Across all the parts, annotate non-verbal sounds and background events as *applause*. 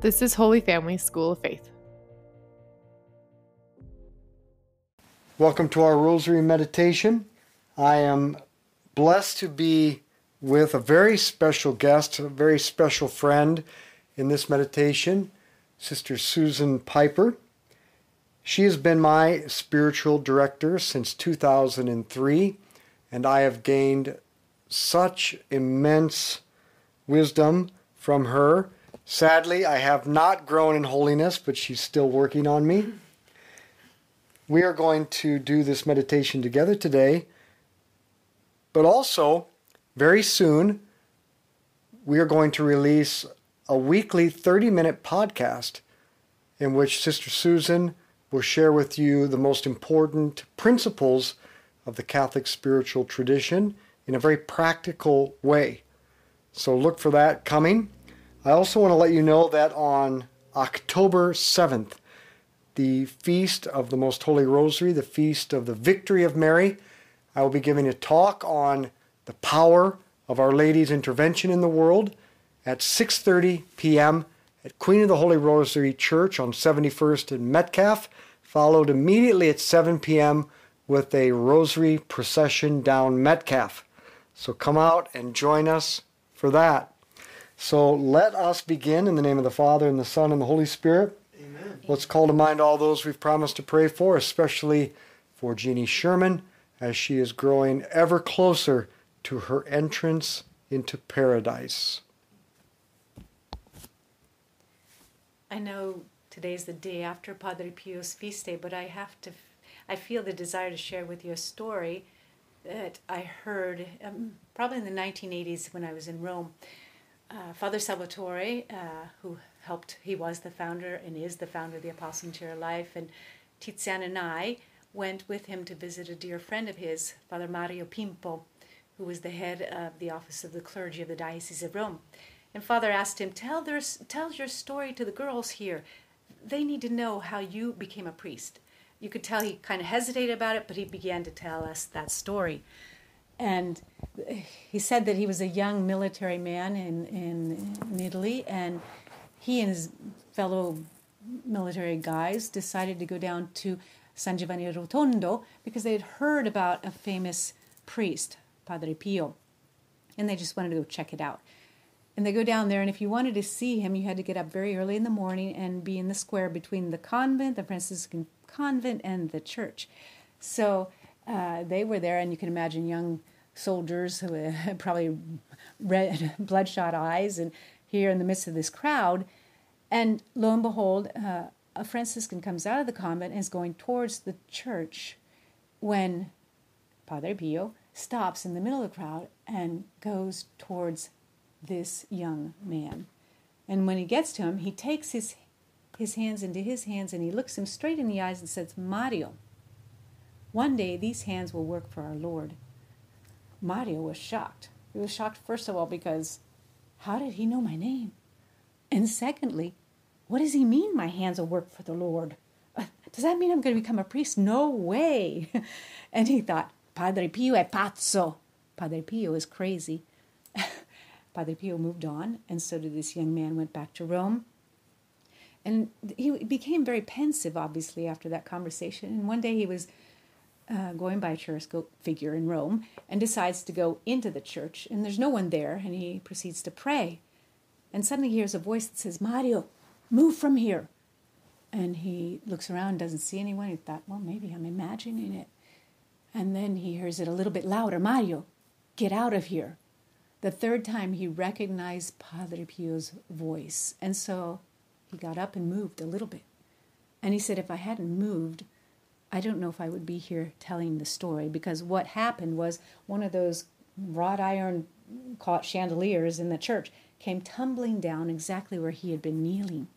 This is Holy Family School of Faith. Welcome to our Rosary Meditation. I am blessed to be with a very special guest, a very special friend in this meditation, Sister Susan Pieper. She has been my spiritual director since 2003, and I have gained such immense wisdom from her. Sadly, I have not grown in holiness, but she's still working on me. We are going to do this meditation together today, but also very soon we are going to release a weekly 30 minute podcast in which Sister Susan will share with you the most important principles of the Catholic spiritual tradition in a very practical way. So look for that coming. I also want to let you know that on October 7th, the feast of the Most Holy Rosary, the feast of the Victory of Mary, I will be giving a talk on the power of Our Lady's intervention in the world at 6:30 p.m. at Queen of the Holy Rosary Church on 71st and Metcalf, followed immediately at 7 p.m. with a rosary procession down Metcalf. So come out and join us for that. So let us begin in the name of the Father, and the Son, and the Holy Spirit. Amen. Let's call to mind all those we've promised to pray for, especially for Jeannie Sherman, as she is growing ever closer to her entrance into paradise. I know today's the day after Padre Pio's feast day, but I have to, I feel the desire to share with you a story that I heard um, probably in the 1980s when I was in Rome. Uh, Father Salvatore, uh, who helped, he was the founder and is the founder of the Apostle Chair Life, and Tiziana and I went with him to visit a dear friend of his, Father Mario Pimpo, who was the head of the office of the clergy of the Diocese of Rome. And Father asked him, tell, their, tell your story to the girls here. They need to know how you became a priest you could tell he kind of hesitated about it, but he began to tell us that story. And he said that he was a young military man in, in, in Italy, and he and his fellow military guys decided to go down to San Giovanni Rotondo because they had heard about a famous priest, Padre Pio, and they just wanted to go check it out. And they go down there, and if you wanted to see him, you had to get up very early in the morning and be in the square between the convent, the Franciscan convent and the church. So uh, they were there, and you can imagine young soldiers who had *laughs* probably red, *laughs* bloodshot eyes, and here in the midst of this crowd. And lo and behold, uh, a Franciscan comes out of the convent and is going towards the church when Padre Pio stops in the middle of the crowd and goes towards this young man. And when he gets to him, he takes his his hands into his hands and he looks him straight in the eyes and says, Mario, one day these hands will work for our Lord. Mario was shocked. He was shocked, first of all, because how did he know my name? And secondly, what does he mean my hands will work for the Lord? Uh, does that mean I'm going to become a priest? No way. *laughs* and he thought, Padre Pio è pazzo. Padre Pio is crazy. *laughs* Padre Pio moved on, and so did this young man, went back to Rome. And he became very pensive, obviously, after that conversation. And one day he was uh, going by a church, figure, in Rome, and decides to go into the church. And there's no one there, and he proceeds to pray. And suddenly he hears a voice that says, Mario, move from here. And he looks around, doesn't see anyone. He thought, well, maybe I'm imagining it. And then he hears it a little bit louder Mario, get out of here. The third time he recognized Padre Pio's voice. And so he got up and moved a little bit. And he said, if I hadn't moved, I don't know if I would be here telling the story because what happened was one of those wrought iron caught chandeliers in the church came tumbling down exactly where he had been kneeling.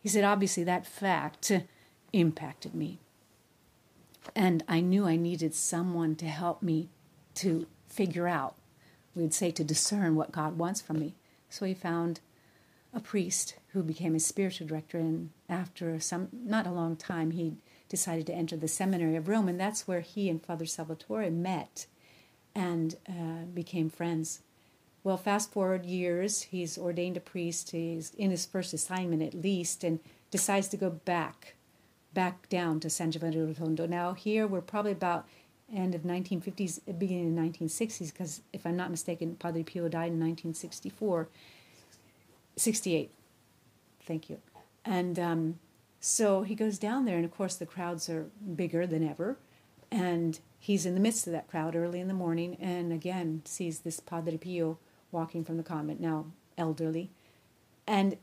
He said, obviously, that fact impacted me. And I knew I needed someone to help me to figure out, we'd say to discern what God wants from me. So he found a priest who became his spiritual director. And after some, not a long time, he decided to enter the seminary of Rome. And that's where he and Father Salvatore met and uh, became friends. Well, fast forward years, he's ordained a priest. He's in his first assignment at least, and decides to go back, back down to San Giovanni Rotondo. Now here we're probably about end of 1950s, beginning of 1960s, because if I'm not mistaken, Padre Pio died in 1964, 68. Thank you. And um, so he goes down there, and of course the crowds are bigger than ever, and he's in the midst of that crowd early in the morning, and again sees this Padre Pio walking from the convent, now elderly, and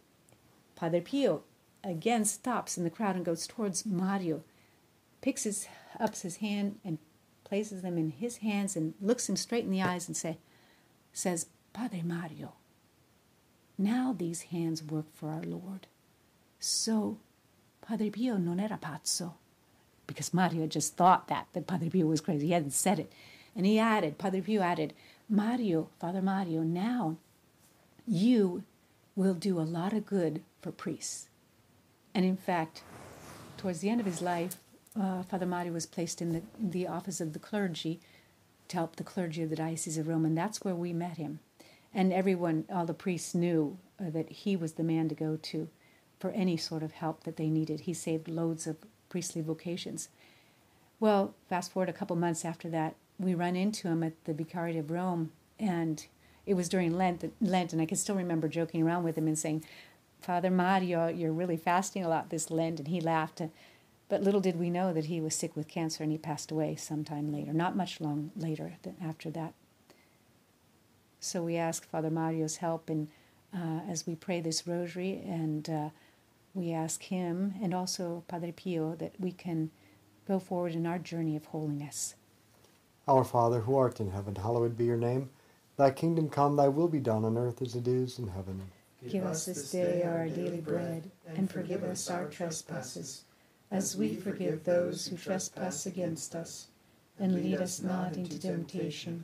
Padre Pio again stops in the crowd and goes towards Mario, picks his up his hand and places them in his hands and looks him straight in the eyes and say, says, Padre Mario, now these hands work for our Lord. So, Padre Pio non era pazzo. Because Mario just thought that, that Padre Pio was crazy. He hadn't said it. And he added, Padre Pio added, Mario, Father Mario, now you will do a lot of good for priests. And in fact, towards the end of his life, uh, Father Mario was placed in the, the office of the clergy to help the clergy of the Diocese of Rome, and that's where we met him. And everyone, all the priests knew uh, that he was the man to go to for any sort of help that they needed. He saved loads of priestly vocations. Well, fast forward a couple months after that, we run into him at the Vicariate of Rome, and it was during Lent, Lent, and I can still remember joking around with him and saying, Father Mario, you're really fasting a lot this Lent. And he laughed. But little did we know that he was sick with cancer and he passed away sometime later, not much long later after that. So we ask Father Mario's help and uh, as we pray this rosary, and uh, we ask him and also Padre Pio that we can go forward in our journey of holiness. Our Father, who art in heaven, hallowed be your name. Thy kingdom come, thy will be done on earth as it is in heaven. Give us this day our daily bread, and forgive us our trespasses as we forgive those who trespass against us. And lead us not into temptation,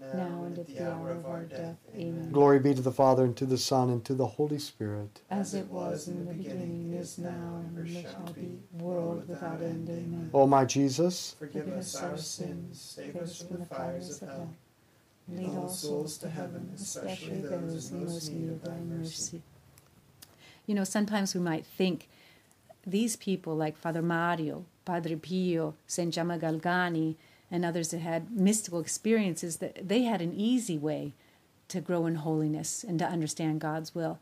now and at the hour of our death. Amen. Glory be to the Father, and to the Son, and to the Holy Spirit. As it was in the beginning, is now, and ever shall be, world without end. Amen. O oh, my Jesus, Forgive us our sins, save us from the fires of hell. Lead all souls to heaven, especially those in most need of thy mercy. You know, sometimes we might think these people like Father Mario, Padre Pio, Saint Gemma Galgani, and others that had mystical experiences, that they had an easy way to grow in holiness and to understand God's will.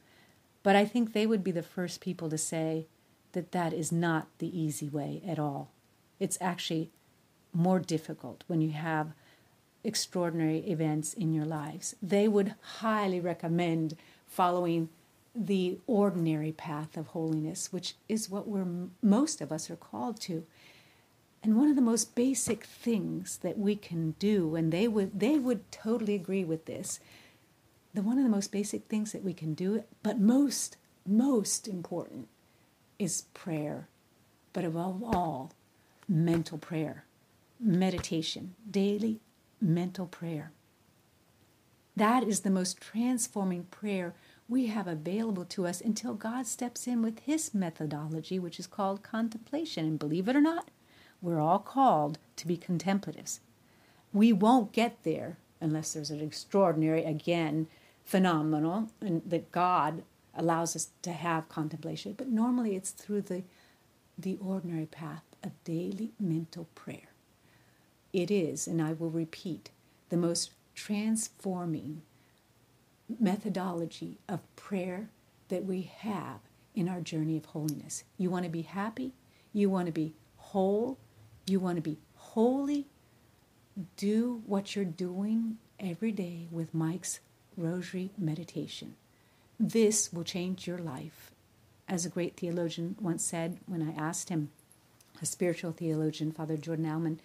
But I think they would be the first people to say that that is not the easy way at all. It's actually more difficult when you have extraordinary events in your lives. They would highly recommend following the ordinary path of holiness, which is what we're most of us are called to. And one of the most basic things that we can do, and they would they would totally agree with this, the one of the most basic things that we can do, but most most important is prayer. But above all, mental prayer, meditation, daily mental prayer. That is the most transforming prayer we have available to us until God steps in with His methodology, which is called contemplation. And believe it or not, we're all called to be contemplatives. We won't get there unless there's an extraordinary, again, phenomenal, and that God allows us to have contemplation. But normally it's through the, the ordinary path of daily mental prayer. It is, and I will repeat, the most transforming methodology of prayer that we have in our journey of holiness. You want to be happy, you want to be whole, you want to be holy. Do what you're doing every day with Mike's Rosary meditation. This will change your life. As a great theologian once said when I asked him, a spiritual theologian, Father Jordan Aumann,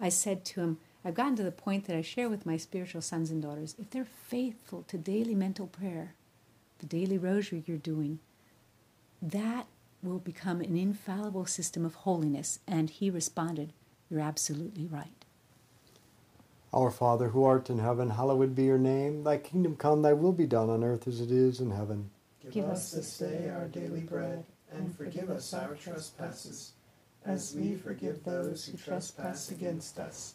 I said to him, I've gotten to the point that I share with my spiritual sons and daughters if they're faithful to daily mental prayer, the daily rosary you're doing, that will become an infallible system of holiness. And he responded, You're absolutely right. Our Father, who art in heaven, hallowed be your name. Thy kingdom come, thy will be done on earth as it is in heaven. Give us this day our daily bread, and forgive us our trespasses as we forgive those who trespass against us.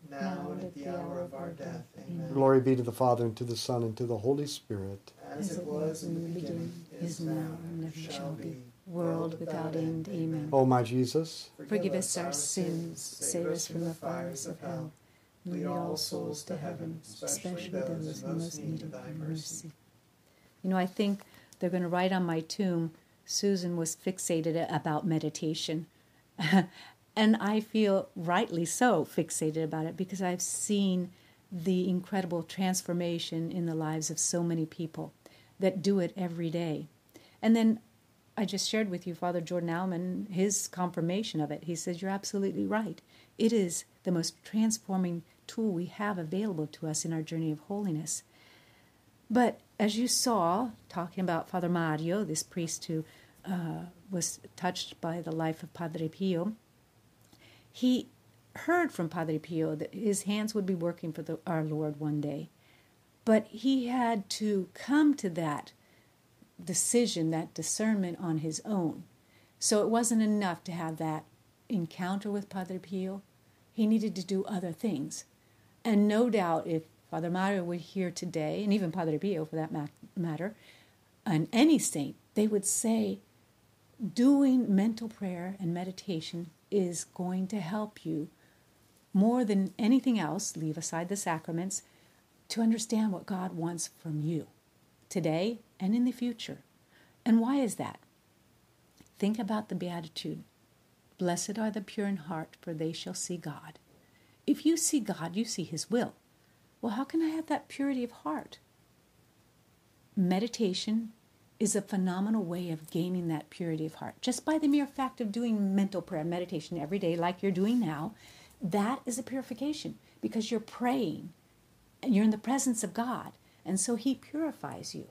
now and at the hour of our death. Amen. Glory be to the Father, and to the Son, and to the Holy Spirit. As it was in the beginning, is now, and never shall be, world without end. Amen. O my Jesus, forgive us our sins, save us from the fires of hell. Lead all souls to heaven, especially those in most need of thy mercy. You know, I think they're going to write on my tomb, Susan was fixated about meditation. *laughs* And I feel rightly so fixated about it because I've seen the incredible transformation in the lives of so many people that do it every day. And then I just shared with you Father Jordan Aumann, his confirmation of it. He says, You're absolutely right. It is the most transforming tool we have available to us in our journey of holiness. But as you saw, talking about Father Mario, this priest who uh, was touched by the life of Padre Pio, he heard from Padre Pio that his hands would be working for the, our Lord one day. But he had to come to that decision, that discernment on his own. So it wasn't enough to have that encounter with Padre Pio. He needed to do other things. And no doubt, if Father Mario were here today, and even Padre Pio for that matter, and any saint, they would say, doing mental prayer and meditation is going to help you more than anything else, leave aside the sacraments, to understand what God wants from you today and in the future. And why is that? Think about the Beatitude Blessed are the pure in heart, for they shall see God. If you see God, you see His will. Well, how can I have that purity of heart? Meditation is a phenomenal way of gaining that purity of heart. Just by the mere fact of doing mental prayer, meditation every day, like you're doing now, that is a purification because you're praying and you're in the presence of God. And so He purifies you.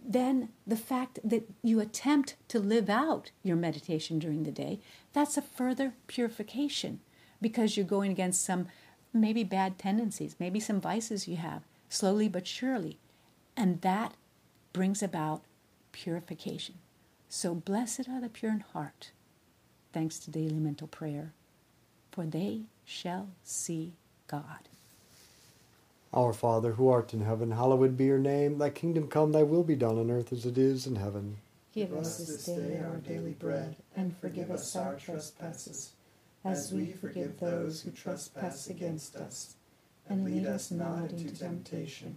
Then the fact that you attempt to live out your meditation during the day, that's a further purification because you're going against some maybe bad tendencies, maybe some vices you have, slowly but surely. And that brings about purification. So blessed are the pure in heart, thanks to daily mental prayer, for they shall see God. Our Father, who art in heaven, hallowed be your name. Thy kingdom come, thy will be done on earth as it is in heaven. Give us this day our daily bread, and forgive us our trespasses, as we forgive those who trespass against us. And lead us not into temptation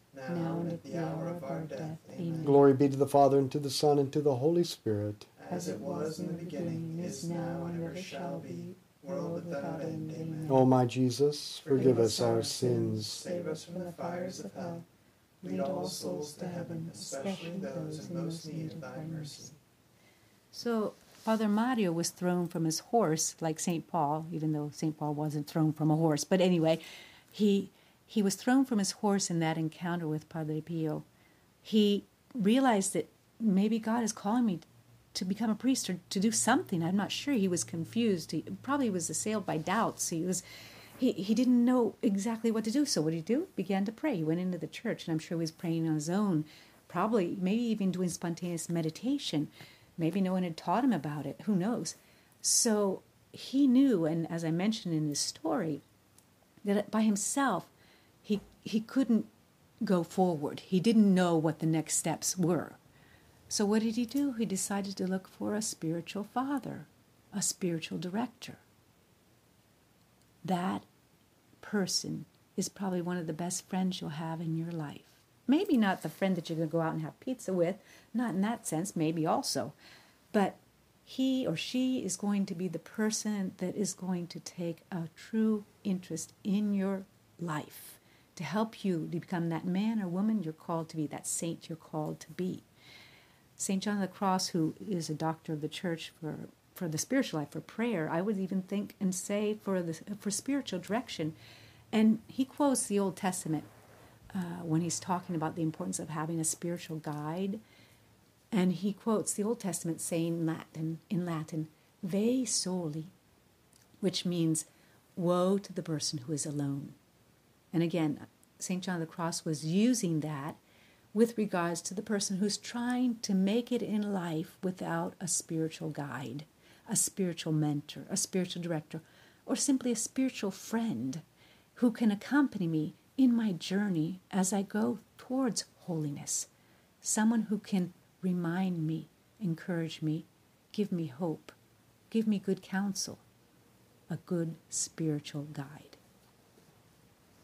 now and at the hour of our death. Amen. Glory be to the Father, and to the Son, and to the Holy Spirit. As it was in the beginning, is now, and ever shall be, world without end. Amen. O my Jesus, forgive us our sins. Save us from the fires of hell. Lead all souls to heaven, especially those in most need of thy mercy. So, Father Mario was thrown from his horse, like St. Paul, even though St. Paul wasn't thrown from a horse. But anyway, he he was thrown from his horse in that encounter with Padre Pio. He realized that maybe God is calling me to become a priest or to do something. I'm not sure. He was confused. He probably was assailed by doubts. He was he, he didn't know exactly what to do. So what did he do? Began to pray. He went into the church, and I'm sure he was praying on his own, probably maybe even doing spontaneous meditation. Maybe no one had taught him about it. Who knows? So he knew, and as I mentioned in his story, that by himself he couldn't go forward. He didn't know what the next steps were. So what did he do? He decided to look for a spiritual father, a spiritual director. That person is probably one of the best friends you'll have in your life. Maybe not the friend that you're going to go out and have pizza with, not in that sense, maybe also. But he or she is going to be the person that is going to take a true interest in your life to help you to become that man or woman you're called to be, that saint you're called to be. St. John of the Cross, who is a doctor of the church for, for the spiritual life, for prayer, I would even think and say for, the, for spiritual direction, and he quotes the Old Testament uh, when he's talking about the importance of having a spiritual guide. And he quotes the Old Testament saying in Latin, in Latin, Vae soli, which means woe to the person who is alone. And again, St. John of the Cross was using that with regards to the person who's trying to make it in life without a spiritual guide, a spiritual mentor, a spiritual director, or simply a spiritual friend who can accompany me in my journey as I go towards holiness. Someone who can remind me, encourage me, give me hope, give me good counsel, a good spiritual guide.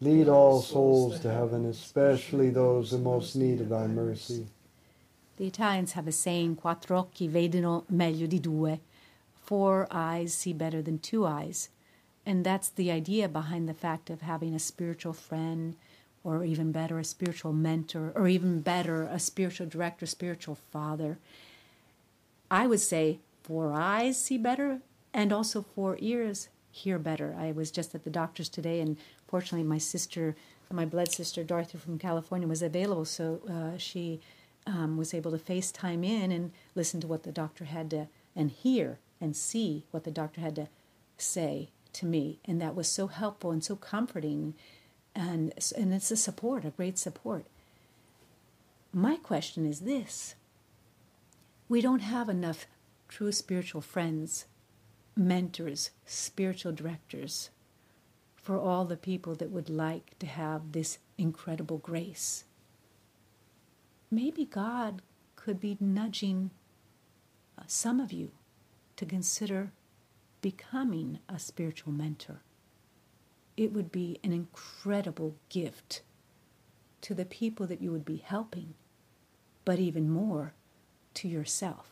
Lead all souls to heaven, especially those in most need of thy mercy. The Italians have a saying, quattro occhi vedono meglio di due. Four eyes see better than two eyes. And that's the idea behind the fact of having a spiritual friend, or even better, a spiritual mentor, or even better, a spiritual director, spiritual father. I would say for eyes see better and also for ears hear better. I was just at the doctor's today, and fortunately, my sister, my blood sister Dorothy from California, was available, so uh, she um, was able to FaceTime in and listen to what the doctor had to and hear and see what the doctor had to say to me, and that was so helpful and so comforting, and and it's a support, a great support. My question is this: We don't have enough true spiritual friends mentors, spiritual directors for all the people that would like to have this incredible grace. Maybe God could be nudging uh, some of you to consider becoming a spiritual mentor. It would be an incredible gift to the people that you would be helping, but even more to yourself.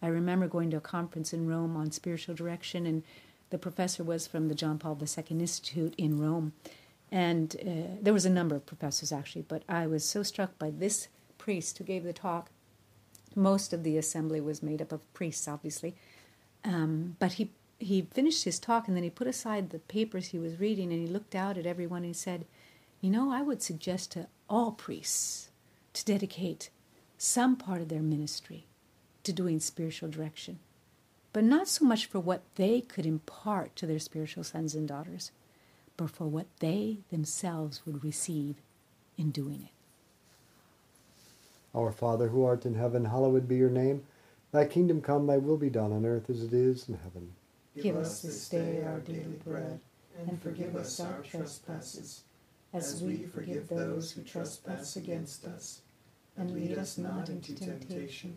I remember going to a conference in Rome on spiritual direction, and the professor was from the John Paul II Institute in Rome. And uh, there was a number of professors actually, but I was so struck by this priest who gave the talk. Most of the assembly was made up of priests, obviously. Um, but he, he finished his talk and then he put aside the papers he was reading and he looked out at everyone and he said, You know, I would suggest to all priests to dedicate some part of their ministry to doing spiritual direction, but not so much for what they could impart to their spiritual sons and daughters, but for what they themselves would receive in doing it. Our Father who art in heaven, hallowed be your name. Thy kingdom come, thy will be done on earth as it is in heaven. Give us this day our daily bread, and forgive us our trespasses, as we forgive those who trespass against us. And lead us not into temptation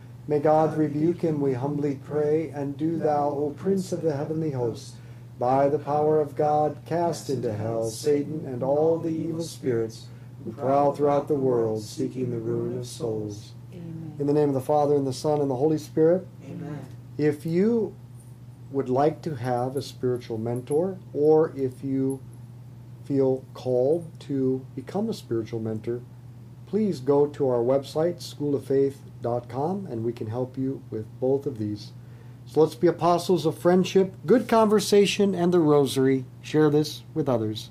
May God rebuke him, we humbly pray, and do thou, O Prince of the heavenly host, by the power of God, cast into hell Satan and all the evil spirits who prowl throughout the world, seeking the ruin of souls. Amen. In the name of the Father, and the Son, and the Holy Spirit, Amen. if you would like to have a spiritual mentor, or if you feel called to become a spiritual mentor, please go to our website, and we can help you with both of these. So let's be apostles of friendship, good conversation, and the rosary. Share this with others.